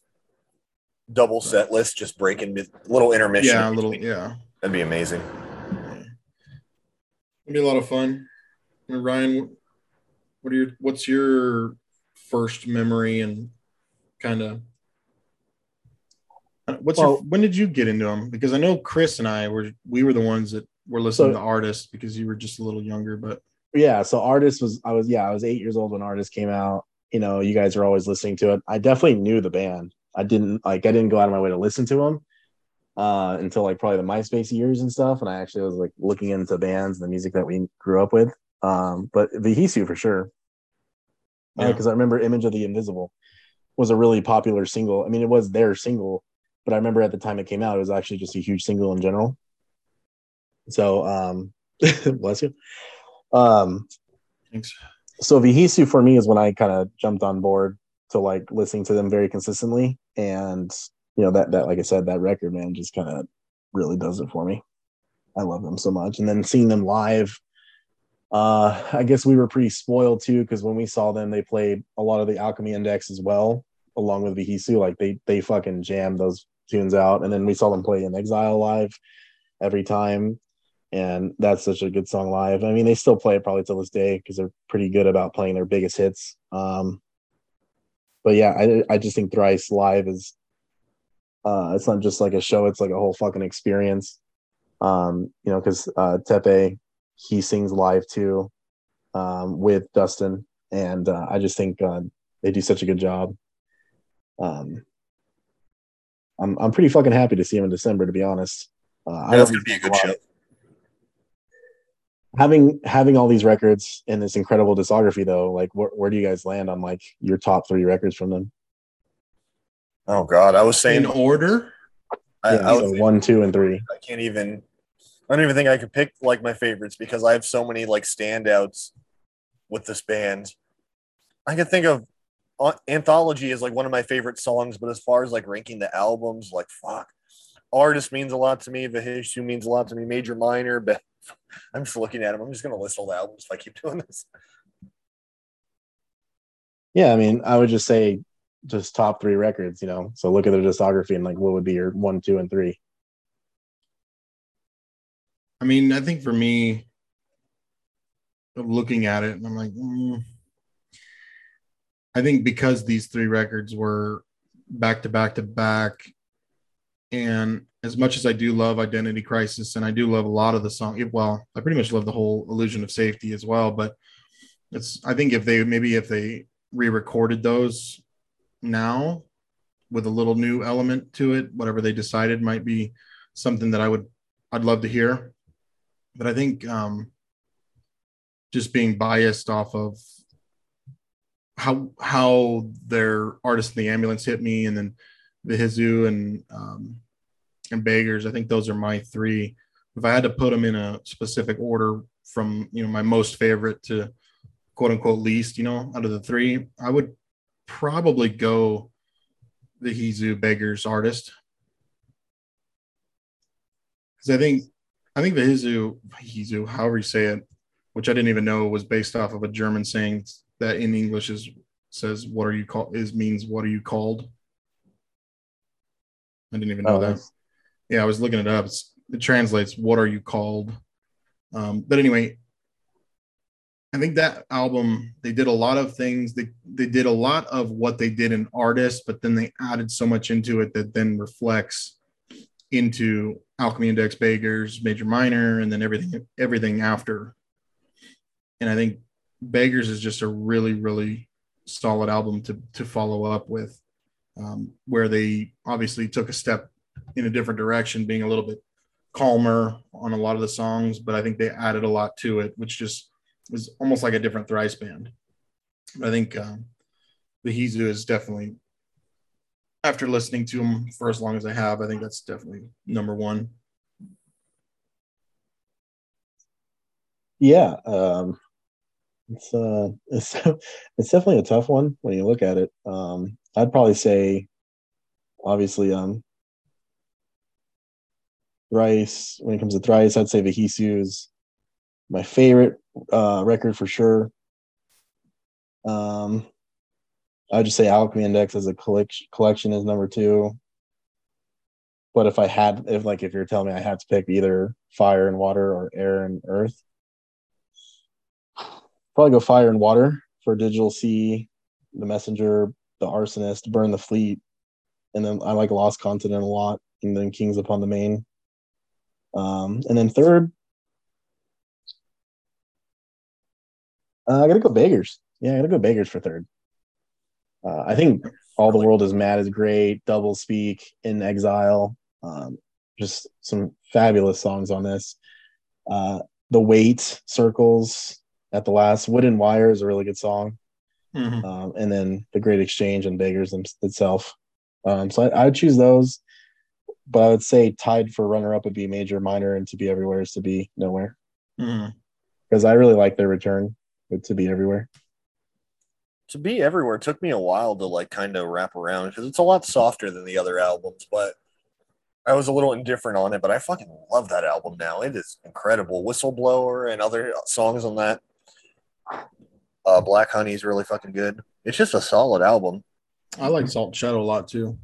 Double set list, just breaking little intermission. Yeah, a in little. Yeah, That'd be amazing. it'd be a lot of fun. And Ryan, what are your what's your first memory and kind of what's your when did you get into them? Because I know Chris and I were we were the ones that were listening So- to artists because you were just a little younger, but Yeah. So artist was I was yeah I was eight years old when artist came out. You know, you guys were always listening to it. I definitely knew the band. I didn't like I didn't go out of my way to listen to them uh, until like probably the MySpace years and stuff. And I actually was like looking into bands and the music that we grew up with. Um, but Vheissu for sure. Yeah. Because I remember Image of the Invisible was a really popular single. I mean, it was their single, but I remember at the time it came out, it was actually just a huge single in general. So, um, [LAUGHS] bless you. Um, thanks. So Vheissu for me is when I kind of jumped on board to like listening to them very consistently, and you know that that like I said, that record man just kind of really does it for me. I love them so much, and then seeing them live. Uh, I guess we were pretty spoiled too because when we saw them, they played a lot of the Alchemy Index as well, along with Vheissu. Like they they fucking jammed those tunes out, and then we saw them play in Exile live every time and that's such a good song live. I mean, they still play it probably to this day because they're pretty good about playing their biggest hits. Um, but yeah, I I just think Thrice live is uh, it's not just like a show; it's like a whole fucking experience. Um, you know, because uh, Teppei he sings live too um, with Dustin, and uh, I just think uh, they do such a good job. Um, I'm I'm pretty fucking happy to see him in December, to be honest. Uh, I that's gonna be a good show. Having having all these records in this incredible discography though like where, where do you guys land on like your top three records from them Oh God, I was saying In order, I, yeah, I, so was, one two and three I can't even. I don't even think I could pick like my favorites because I have so many like standouts. with this band. I can think of uh, Anthology is like one of my favorite songs, but as far as like ranking the albums, like fuck, Artist means a lot to me. Vheissu means a lot to me. Major Minor, but I'm just looking at them. I'm just gonna list all the albums if I keep doing this. Yeah, I mean, I would just say just top three records, you know. So look at their discography and like what would be your one, two, and three. I mean, I think for me, of looking at it, and I'm like, mm, I think because these three records were back to back to back, and as much as I do love Identity Crisis, and I do love a lot of the song, well, I pretty much love the whole Illusion of Safety as well. But it's, I think if they maybe if they re-recorded those now with a little new element to it, whatever they decided might be something that I would, I'd love to hear. But I think um, just being biased off of how how their artist in the ambulance hit me, and then the Vheissu and um, and Beggars. I think those are my three. If I had to put them in a specific order from you know my most favorite to quote unquote least, you know, out of the three, I would probably go the Vheissu Beggars artist because I think I think the Vheissu Vheissu, however you say it, which I didn't even know was based off of a German saying that in English is says what are you called is means what are you called. I didn't even know oh, that. Yeah, I was looking it up. It's, it translates "What are you called?" Um, but anyway, I think that album they did a lot of things. They they did a lot of what they did in artists, but then they added so much into it that then reflects into Alchemy Index, Beggars, Major Minor, and then everything everything after. And I think Beggars is just a really really solid album to to follow up with, um, where they obviously took a step in a different direction, being a little bit calmer on a lot of the songs, but I think they added a lot to it, which just was almost like a different thrice band. I think um, the Vheissu is definitely, after listening to them for as long as I have, I think that's definitely number one. Yeah, um, it's uh, [LAUGHS] it's it's definitely a tough one when you look at it. Um, I'd probably say, obviously, um, Thrice. When it comes to Thrice, I'd say the Vheissu is my favorite uh, record for sure. Um, I would just say Alchemy Index as a collection collection is number two. But if I had, if like if you're telling me I had to pick either fire and water or air and earth, probably go fire and water for Digital Sea, the messenger, the arsonist, burn the fleet, and then I like Lost Continent a lot, and then Kings upon the main. Um, and then third, uh, I gotta go Beggars. Yeah, I gotta go Beggars for third. Uh, I think All the World is Mad is great. Double Speak in Exile. Um, just some fabulous songs on this. Uh, the Weight Circles at the last. Wooden Wire is a really good song. Mm-hmm. Um, and then The Great Exchange and Beggars itself. Um, so I, would choose those but I would say tied for runner up would be major, minor, and to be everywhere is to be nowhere. Because mm-hmm. I really like their return with to be everywhere. To be everywhere took me a while to like kind of wrap around because it's a lot softer than the other albums, but I was a little indifferent on it. But I fucking love that album now. It is incredible. Whistleblower and other songs on that. Uh, Black Honey is really fucking good. It's just a solid album. I like Salt Shadow a lot too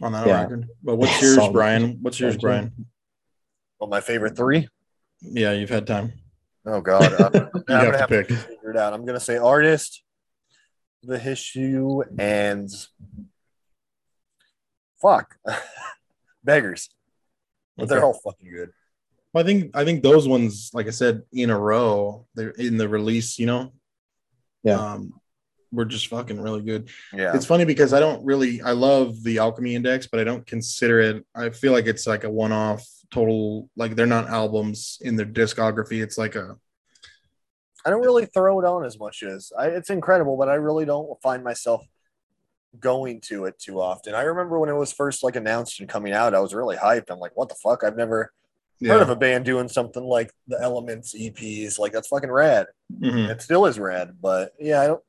on that yeah. record. But what's [LAUGHS] yours, Brian? What's yours, Brian? Well, my favorite three. Yeah, you've had time. Oh God, I'm, [LAUGHS] you I'm have to have pick. To figure it out. I'm gonna say artist, Vheissu, and fuck, [LAUGHS] beggars. But okay. they're all fucking good. Well, I think I think those ones, like I said, in a row, they're in the release. You know, yeah. Um, were just fucking really good. Yeah. It's funny because I don't really I love the Alchemy Index, but I don't consider it I feel like it's like a one-off total like they're not albums in their discography. It's like a I don't really throw it on as much as I, it's incredible, but I really don't find myself going to it too often. I remember when it was first like announced and coming out, I was really hyped. I'm like, what the fuck? I've never Yeah. Heard of a band doing something like the Elements EPs? Like that's fucking rad. Mhm. It still is rad, but yeah, I don't.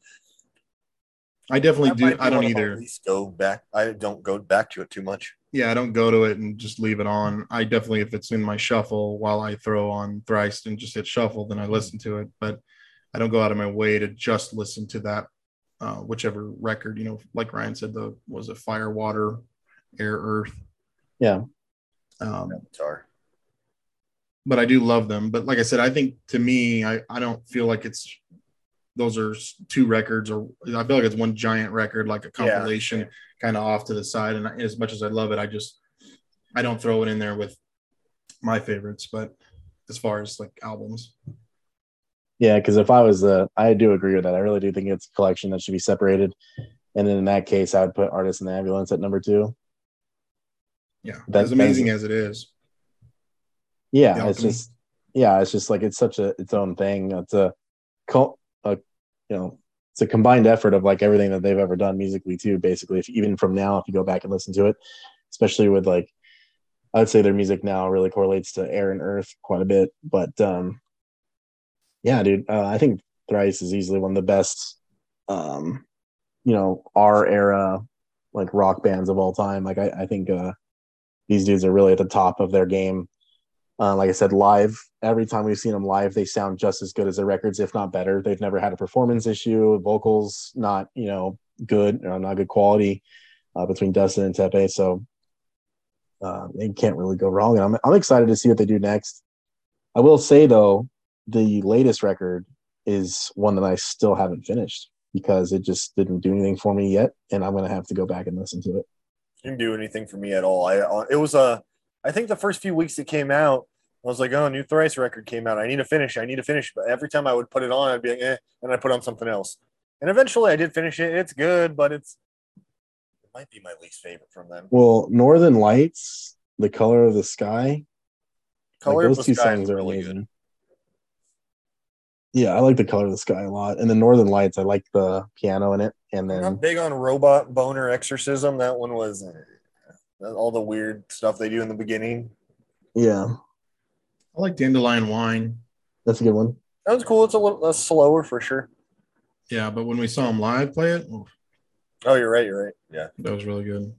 I definitely do. I don't one of my either. least go back. I don't go back to it too much. Yeah, I don't go to it and just leave it on. I definitely, if it's in my shuffle while I throw on Thrice and just hit shuffle, then I listen to it. But I don't go out of my way to just listen to that, uh, whichever record. You know, like Ryan said, the was it Fire, Water, Air, Earth. Yeah. Um, Avatar. but I do love them. But like I said, I think to me, I, I don't feel like it's those are two records, or I feel like it's one giant record, like a Yeah. compilation, kind of off to the side. And as much as I love it, I just I don't throw it in there with my favorites. But as far as like albums, Yeah, because if I was, uh, I do agree with that. I really do think it's a collection that should be separated. And then in that case, I would put Artist in the Ambulance at number two. yeah, That- as amazing as it is, Yeah, it's just, yeah, it's just like it's such a its own thing. It's a, cult, you know, it's a combined effort of like everything that they've ever done musically too. Basically, if even from now, if you go back and listen to it, especially with like, I would say their music now really correlates to Air and Earth quite a bit. But um, yeah, dude, uh, I think Thrice is easily one of the best, um, you know, our era like rock bands of all time. Like I, I think uh, these dudes are really at the top of their game. Uh, like I said, live. Every time we've seen them live, they sound just as good as their records, if not better. They've never had a performance issue. Vocals not, you know, good, or not good quality uh, between Dustin and Teppei. So uh, they can't really go wrong. And I'm I'm excited to see what they do next. I will say though, the latest record is one that I still haven't finished because it just didn't do anything for me yet, and I'm gonna have to go back and listen to it. Didn't do anything for me at all. I uh, it was a. I think the first few weeks it came out, I was like, oh, new Thrice record came out. I need to finish. I need to finish. But every time I would put it on, I'd be like, eh, and I put on something else. And eventually, I did finish it. It's good, but it's it might be my least favorite from them. Well, Northern Lights, The Color of the Sky, Color like, of those the two Sky songs are really amazing. good. Yeah, I like The Color of the Sky a lot, and the Northern Lights, I like the piano in it, and I'm then big on Robot Boner Exorcism. That one was uh, all the weird stuff they do in the beginning. yeah, I like Dandelion Wine. that's a good one. That was cool. It's a little uh, slower for sure. Yeah, but when we saw him live play it, oof, Oh, you're right. You're right. Yeah. that was really good.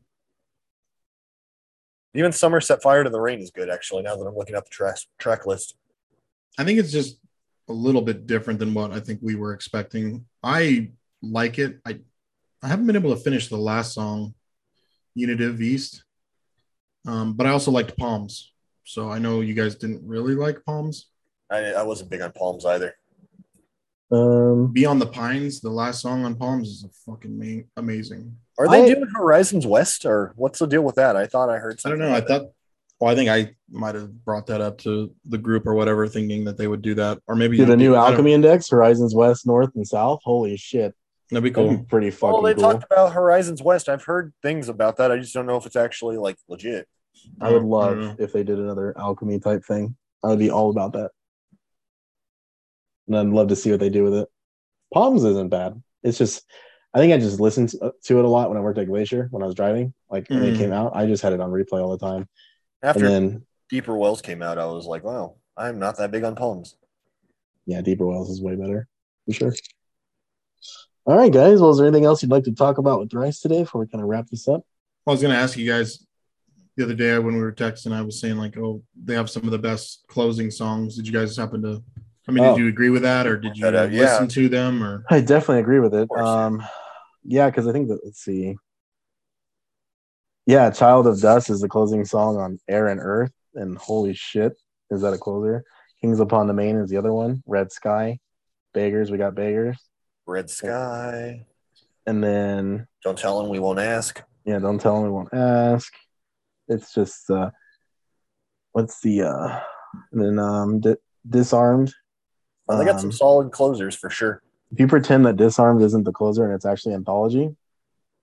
Even Summer Set Fire to the Rain is good, actually, now that I'm looking at the track, track list. I think it's just a little bit different than what I think we were expecting. I like it. I I haven't been able to finish the last song, Unitive East, um, but I also liked Palms. So I know you guys didn't really like Palms. I, I wasn't big on Palms either. Um, Beyond the Pines, the last song on Palms is a fucking ma- amazing. Are they I- doing Horizons West or what's the deal with that? I thought I heard something. I don't know. I about that. thought. Well, I think I might have brought that up to the group or whatever, thinking that they would do that, or maybe did a new Alchemy Index, Horizons West, North, and South. Holy shit, That'd be that'd cool. be pretty fucking Well, they cool. talked about Horizons West. I've heard things about that. I just don't know if it's actually like legit. I would love don't know. if they did another Alchemy type thing. I would be all about that. And I'd love to see what they do with it. Palms isn't bad. It's just, I think I just listened to to it a lot when I worked at Glacier when I was driving. Like when it Mm. came out, I just had it on replay all the time. After and then, Deeper Wells came out, I was like, wow, I'm not that big on Palms. yeah, Deeper Wells is way better for sure. All right, guys. Well, is there anything else you'd like to talk about with Thrice today before we kind of wrap this up? I was going to ask you guys the other day when we were texting. I was saying like, oh, they have some of the best closing songs. Did you guys happen to? I mean, Oh. did you agree with that, or did you uh, yeah. listen to them, or I definitely agree with it. course, yeah. Um, yeah, because I think that let's see. Yeah, "Child of Dust" is the closing song on "Air and Earth," and holy shit, is that a closer? "Kings Upon the Main" is the other one. "Red Sky," "Beggars," we got "Beggars," Red Sky. and then Don't tell them we won't ask. yeah, "Don't Tell him we Won't Ask." It's just uh, what's the uh, and then um, Di- "Disarmed." Oh, they got some Um, solid closers for sure. If you pretend that "Disarmed" isn't the closer and it's actually anthology,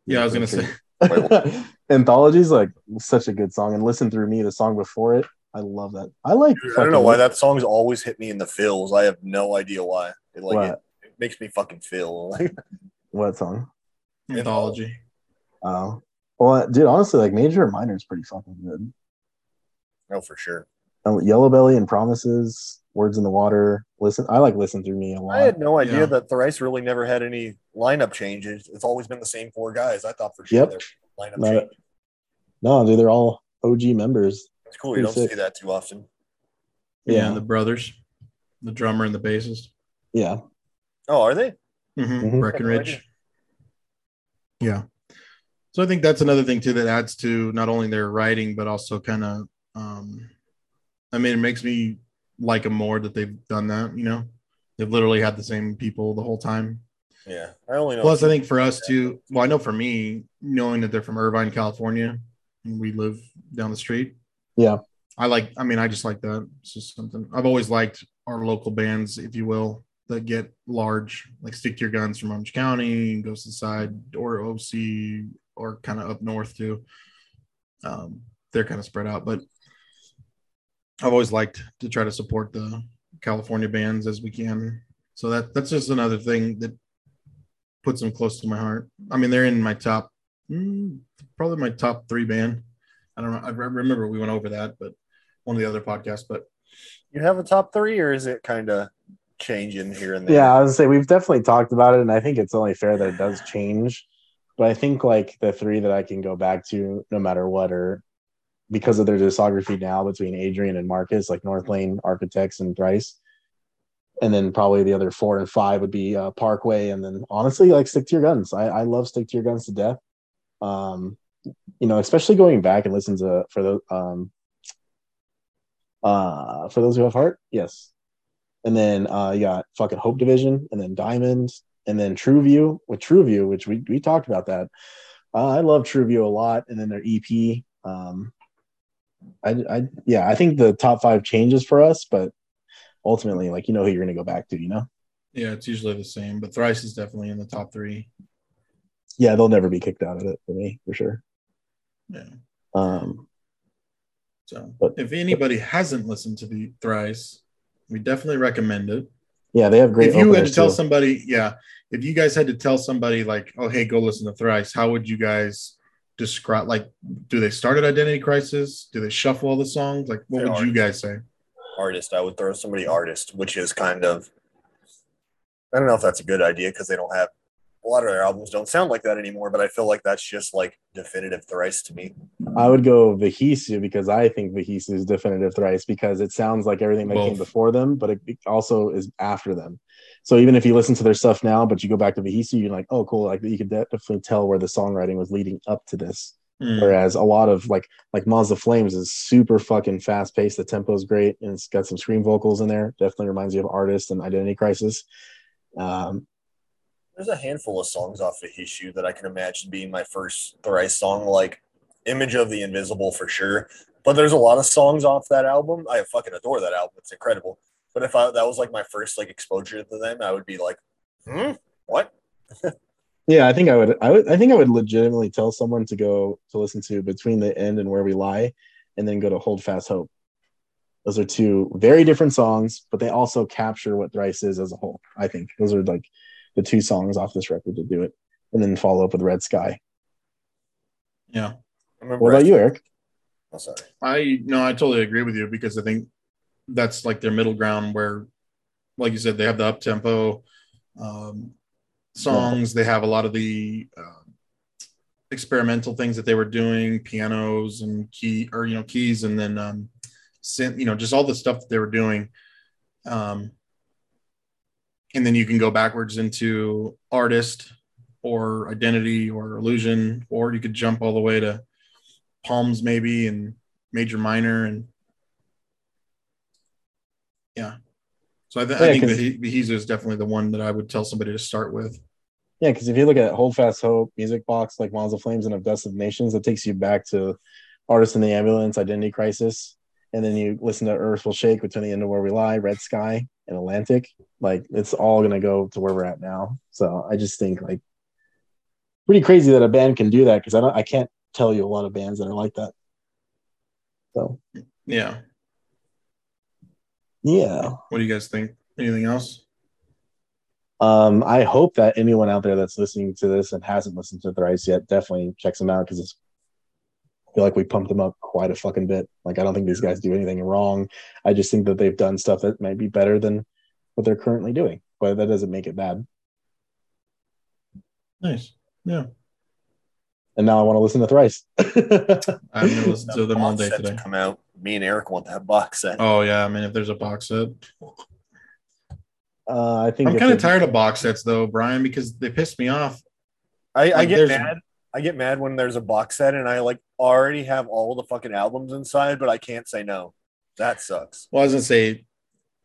yeah, I was going to say, [LAUGHS] Anthology's like such a good song, and listen through me, the song before it. I love that. I like. Dude, I don't know why that song's always hit me in the feels. I have no idea why. It like it, it makes me fucking feel like [LAUGHS] What song? anthology. Oh, well, dude. Honestly, like major or minor is pretty fucking good. no for sure. Oh, Yellow Belly and Promises, Words in the Water. Listen, I like Listen Through Me a lot. I had no idea Yeah. that Thrice really never had any lineup changes. It's always been the same four guys. I thought for sure Yep. their lineup Not- no, dude, they're all OG members. It's cool. You don't pretty see that too often. Yeah, Yeah. and the brothers, the drummer and the bassist. Yeah. Oh, are they? Mm-hmm. Mhm. Breckenridge. Yeah. So I think that's another thing too that adds to not only their writing but also kind of um I mean it makes me like them more that they've done that, you know. They've literally had the same people the whole time. Yeah. I only know. Plus I think for us too, well I know for me knowing that they're from Irvine, California and we live down the street. Yeah. I like I mean I just like that. It's just something I've always liked our local bands if you will that get large like Stick to Your Guns from Orange County, and Ghost Inside or OC or kind of up north too. Um, they're kind of spread out, but I've always liked to try to support the California bands as we can. So that that's just another thing that puts them close to my heart. I mean, they're in my top, mm, probably my top three band. I don't know. I remember we went over that, but one of the other podcasts. But you have a top three, or is it kind of changing here and there? Yeah, I would say we've definitely talked about it, and I think it's only fair that it does change. But I think like the three that I can go back to no matter what are because of their discography now between Adrian and Marcus, like Northlane, Architects, and Thrice. And then probably the other four and five would be uh, Parkway, and then honestly, like Stick to Your Guns. I, I love Stick to Your Guns to death. Um, you know, especially going back and listen to for the um, uh, for those who have heart, yes, and then uh, you got fucking Hope Division, and then Diamond, and then True View with True View, which we we talked about that. Uh, I love True View a lot, and then their EP. Um, I, I yeah, I think the top five changes for us, but ultimately, like you know who you're gonna go back to, you know. yeah, it's usually the same. But Thrice is definitely in the top three. Yeah, they'll never be kicked out of it for me for sure. Yeah. Um, So But- if anybody hasn't listened to the Thrice, we definitely recommend it. yeah, they have great. if you had to tell too. somebody, yeah, if you guys had to tell somebody like, oh, hey, go listen to Thrice, how would you guys describe? Like, do they start at Identity Crisis? Do they shuffle all the songs? Like, what They would are. you guys say? artist. I would throw somebody artist, which is kind of I don't know if that's a good idea because they don't have a lot of their albums don't sound like that anymore, but I feel like that's just like definitive thrice to me. I would go Vheissu because I think Vheissu is definitive thrice because it sounds like everything that came before them, but it, it also is after them. So even if you listen to their stuff now, but you go back to Vheissu, you're like, oh, cool. Like you could definitely tell where the songwriting was leading up to this. Mm. Whereas a lot of like like Moths to Flames is super fucking fast paced. The tempo is great and it's got some scream vocals in there. Definitely reminds you of Artist and Identity Crisis. Um, There's a handful of songs off of Vheissu that I can imagine being my first thrice song, like Image of the Invisible for sure. But there's a lot of songs off that album. I fucking adore that album. It's incredible. But if I that was like my first like exposure to them, I would be like, hmm, what? [LAUGHS] Yeah, I think I would. I would. I think I would legitimately tell someone to go to listen to between the end and where we lie, and then go to Hold Fast Hope. Those are two very different songs, but they also capture what Thrice is as a whole. I think those are like the two songs off this record to do it, and then follow up with Red Sky. Yeah. I remember What about you, Eric? Oh, sorry. I no, I totally agree with you because I think that's like their middle ground where, like you said, they have the up tempo um, songs. They have a lot of the uh, experimental things that they were doing, pianos and key or you know keys, and then um, synth. You know, just all the stuff that they were doing. Um, and then you can go backwards into artist or identity or illusion, or you could jump all the way to palms maybe and major minor and yeah so i, th- I Yeah, think 'cause- the Vheissu is definitely the one that i would tell somebody to start with Yeah, because if you look at Hold Fast Hope, Music Box, like Moths to Flames and Of Dust and Nations, that takes you back to Artist in the Ambulance, Identity Crisis. And then you listen to Earth Will Shake, Between the End of Where We Lie, Red Sky, and Atlantic. Like it's all gonna go to where we're at now. So I just think like pretty crazy that a band can do that because I don't I can't tell you a lot of bands that are like that. So yeah yeah. what do you guys think anything else Um, I hope that anyone out there that's listening to this and hasn't listened to Thrice yet definitely checks them out because it's I feel like we pumped them up quite a fucking bit. Like I don't think these guys do anything wrong. I just think that they've done stuff that might be better than what they're currently doing, but that doesn't make it bad. Nice. Yeah. And now I want to listen to Thrice. [LAUGHS] I'm gonna listen to That them all day today. to come out. Me and Eric want that box set. Oh yeah, I mean if there's a box set. uh, I think I'm kind of tired of box sets though, Brian, because they piss me off. I, I get mad. I get mad when there's a box set and I like already have all the fucking albums inside, but I can't say no. That sucks. Well, I was gonna say,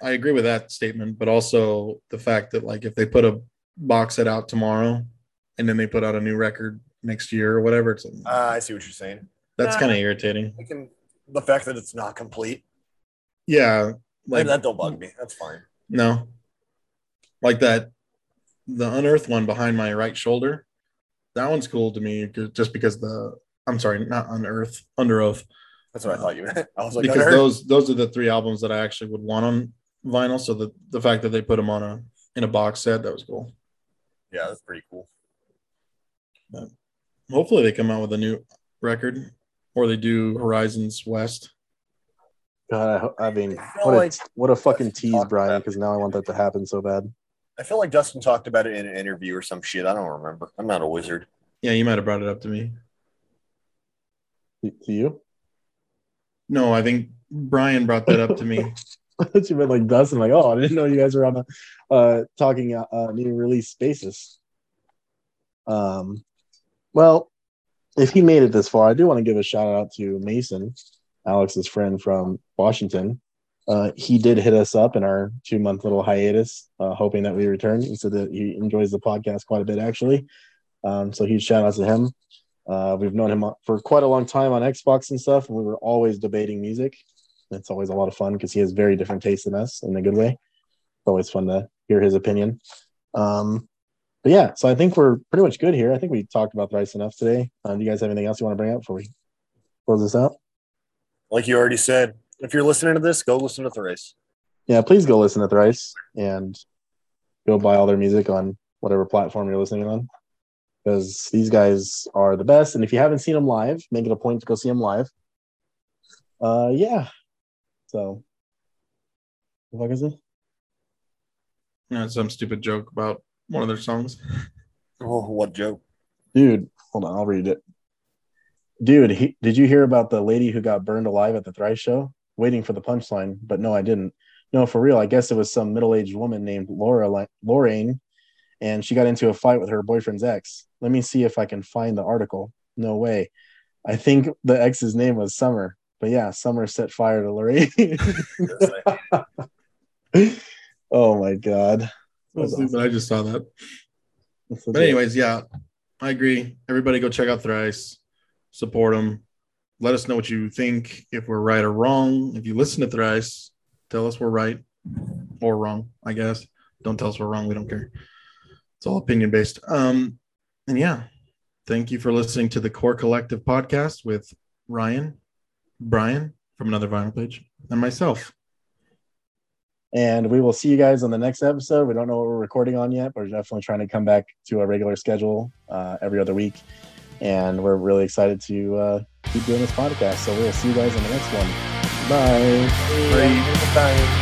I agree with that statement, but also the fact that like if they put a box set out tomorrow, and then they put out a new record next year or whatever, it's Uh, I see what you're saying. that's nah. kind of irritating. I can the fact that it's not complete. Yeah, Like that don't bug me. That's fine. no, like that, the unearthed one behind my right shoulder. That one's cool to me just because the I'm sorry, not unearthed, under oath. That's what I thought you meant. [LAUGHS] I was like, because those those are the three albums that I actually would want on vinyl. So the the fact that they put them on a in a box set that was cool. yeah, that's pretty cool. But Hopefully they come out with a new record or they do Horizons West. God, I, I mean, I feel what a, what a fucking tease, Brian, because now I want that to happen so bad. I feel like Dustin talked about it in an interview or some shit. I don't remember. I'm not a wizard. Yeah, you might have brought it up to me. To to you? No, I think Brian brought that up to me. [LAUGHS] I thought you meant like Dustin, like, oh, I didn't know you guys were on a uh, talking uh, uh, new release basis. Um, well, if he made it this far, I do want to give a shout out to Mason, Alex's friend from Washington. Uh, he did hit us up in our two month little hiatus, uh, hoping that we return. He said that he enjoys the podcast quite a bit, actually. Um, so huge shout out to him. Uh, we've known him for quite a long time on Xbox and stuff, and we were always debating music. It's always a lot of fun because he has very different tastes than us in a good way. It's always fun to hear his opinion. Um, but yeah, so I think we're pretty much good here. I think we talked about Thrice enough today. Um, do you guys have anything else you want to bring up before we close this out? Like you already said, if you're listening to this, go listen to Thrice. Yeah, please go listen to Thrice and go buy all their music on whatever platform you're listening on because these guys are the best. And if you haven't seen them live, make it a point to go see them live. Uh, yeah. So, what is it? Yeah, some stupid joke about one of their songs. Oh, what joke. Dude, hold on, I'll read it. Dude, he, did you hear about the lady who got burned alive at the Thrice show? Waiting for the punchline, but no, I didn't. No, for real. I guess it was some middle-aged woman named Laura Li- Lorraine, and she got into a fight with her boyfriend's ex. Let me see if I can find the article. No way. I think the ex's name was Summer, but yeah, Summer set fire to Lorraine. [LAUGHS] oh my god. Awesome. I just saw that. That's But anyways, yeah, I agree. Everybody go check out Thrice, support them. Let us know what you think, if we're right or wrong. If you listen to Thrice, tell us we're right or wrong, I guess. Don't tell us we're wrong. We don't care. It's all opinion based. Um, and yeah, thank you for listening to the Core Collective podcast with Ryan, Brian from another vinyl page, and myself. And we will see you guys on the next episode. We don't know what we're recording on yet, but we're definitely trying to come back to a regular schedule uh, every other week. And we're really excited to uh, keep doing this podcast. So we'll see you guys on the next one. Bye. Bye.